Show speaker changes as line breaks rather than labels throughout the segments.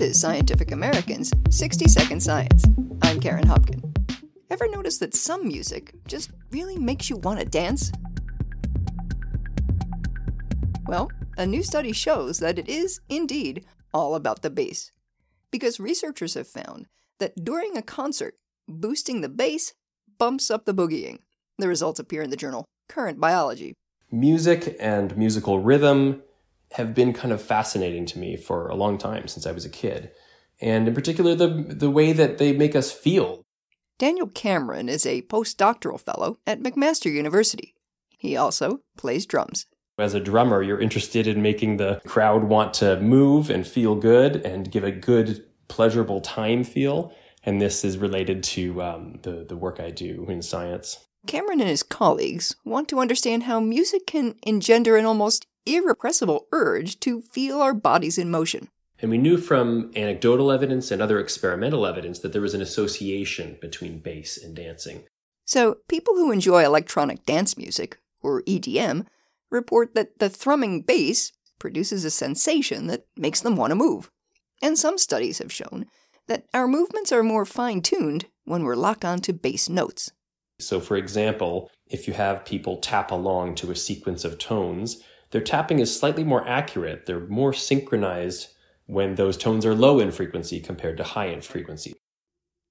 This is Scientific American's 60 Second Science. I'm Karen Hopkin. Ever notice that some music just really makes you want to dance? Well, a new study shows that it is, indeed, all about the bass. Because researchers have found that during a concert, boosting the bass bumps up the boogieing. The results appear in the journal Current Biology.
Music and musical rhythm have been kind of fascinating to me for a long time since I was a kid. And in particular, the, the way that they make us feel.
Daniel Cameron is a postdoctoral fellow at McMaster University. He also plays drums.
As a drummer, you're interested in making the crowd want to move and feel good and give a good, pleasurable time feel. And this is related to um, the, the work I do in science.
Cameron and his colleagues want to understand how music can engender an almost irrepressible urge to feel our bodies in motion.
And we knew from anecdotal evidence and other experimental evidence that there was an association between bass and dancing.
So, people who enjoy electronic dance music, or EDM, report that the thrumming bass produces a sensation that makes them want to move. And some studies have shown that our movements are more fine tuned when we're locked onto bass notes.
So, for example, if you have people tap along to a sequence of tones, their tapping is slightly more accurate. They're more synchronized when those tones are low in frequency compared to high in frequency.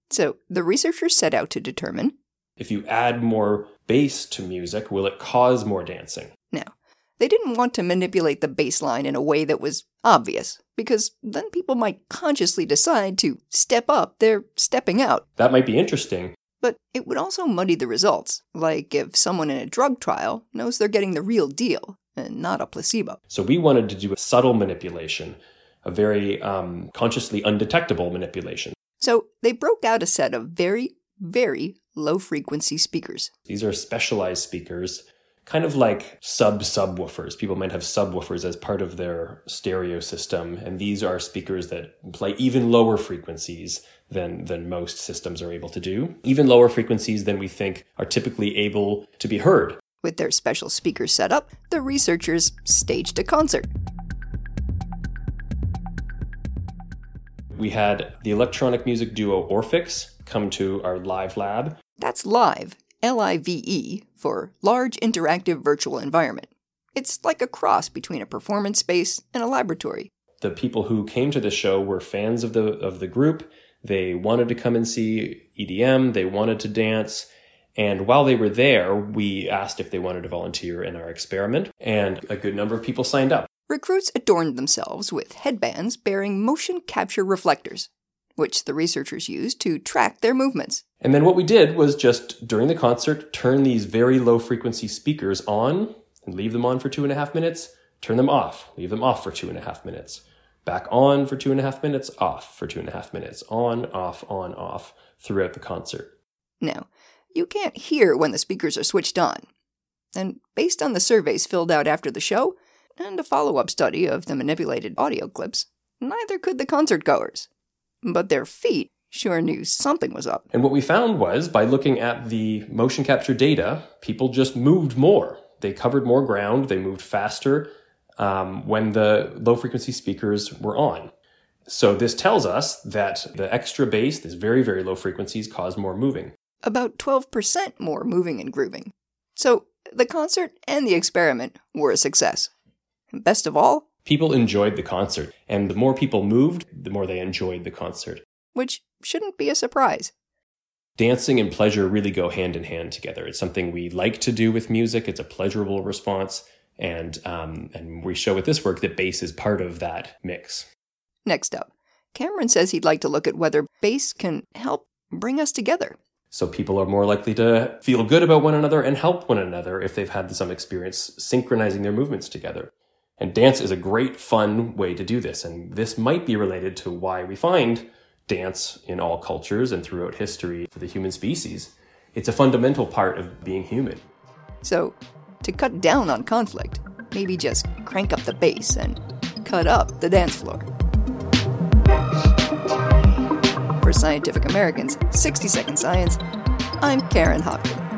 So the researchers set out to determine
if you add more bass to music, will it cause more dancing?
Now, they didn't want to manipulate the bass line in a way that was obvious, because then people might consciously decide to step up their stepping out.
That might be interesting.
But it would also muddy the results, like if someone in a drug trial knows they're getting the real deal and not a placebo.
So we wanted to do a subtle manipulation, a very um, consciously undetectable manipulation.
So they broke out a set of very, very low frequency speakers.
These are specialized speakers, kind of like sub subwoofers. People might have subwoofers as part of their stereo system, and these are speakers that play even lower frequencies than than most systems are able to do. Even lower frequencies than we think are typically able to be heard.
With their special speakers set up, the researchers staged a concert.
We had the electronic music duo Orphx come to our live lab.
That's live, L I V E, for Large Interactive Virtual Environment. It's like a cross between a performance space and a laboratory.
The people who came to the show were fans of the of the group. They wanted to come and see EDM, they wanted to dance, and while they were there, we asked if they wanted to volunteer in our experiment, and a good number of people signed up.
Recruits adorned themselves with headbands bearing motion capture reflectors, which the researchers used to track their movements.
And then what we did was just during the concert, turn these very low frequency speakers on and leave them on for two and a half minutes, turn them off, leave them off for two and a half minutes, back on for two and a half minutes, off for two and a half minutes, on, off, on, off throughout the concert.
Now, you can't hear when the speakers are switched on. And based on the surveys filled out after the show, and a follow up study of the manipulated audio clips, neither could the concert goers. But their feet sure knew something was up.
And what we found was by looking at the motion capture data, people just moved more. They covered more ground, they moved faster um, when the low frequency speakers were on. So this tells us that the extra bass, these very, very low frequencies, cause more moving
about 12% more moving and grooving. So the concert and the experiment were a success. And best of all,
people enjoyed the concert, and the more people moved, the more they enjoyed the concert.
Which shouldn't be a surprise.
Dancing and pleasure really go hand in hand together. It's something we like to do with music. It's a pleasurable response, and um, and we show with this work that bass is part of that mix.
Next up, Cameron says he'd like to look at whether bass can help bring us together.
So people are more likely to feel good about one another and help one another if they've had some experience synchronizing their movements together. And dance is a great, fun way to do this. And this might be related to why we find dance in all cultures and throughout history for the human species. It's a fundamental part of being human.
So, to cut down on conflict, maybe just crank up the bass and cut up the dance floor. For Scientific Americans 60 Second Science, I'm Karen Hopkin.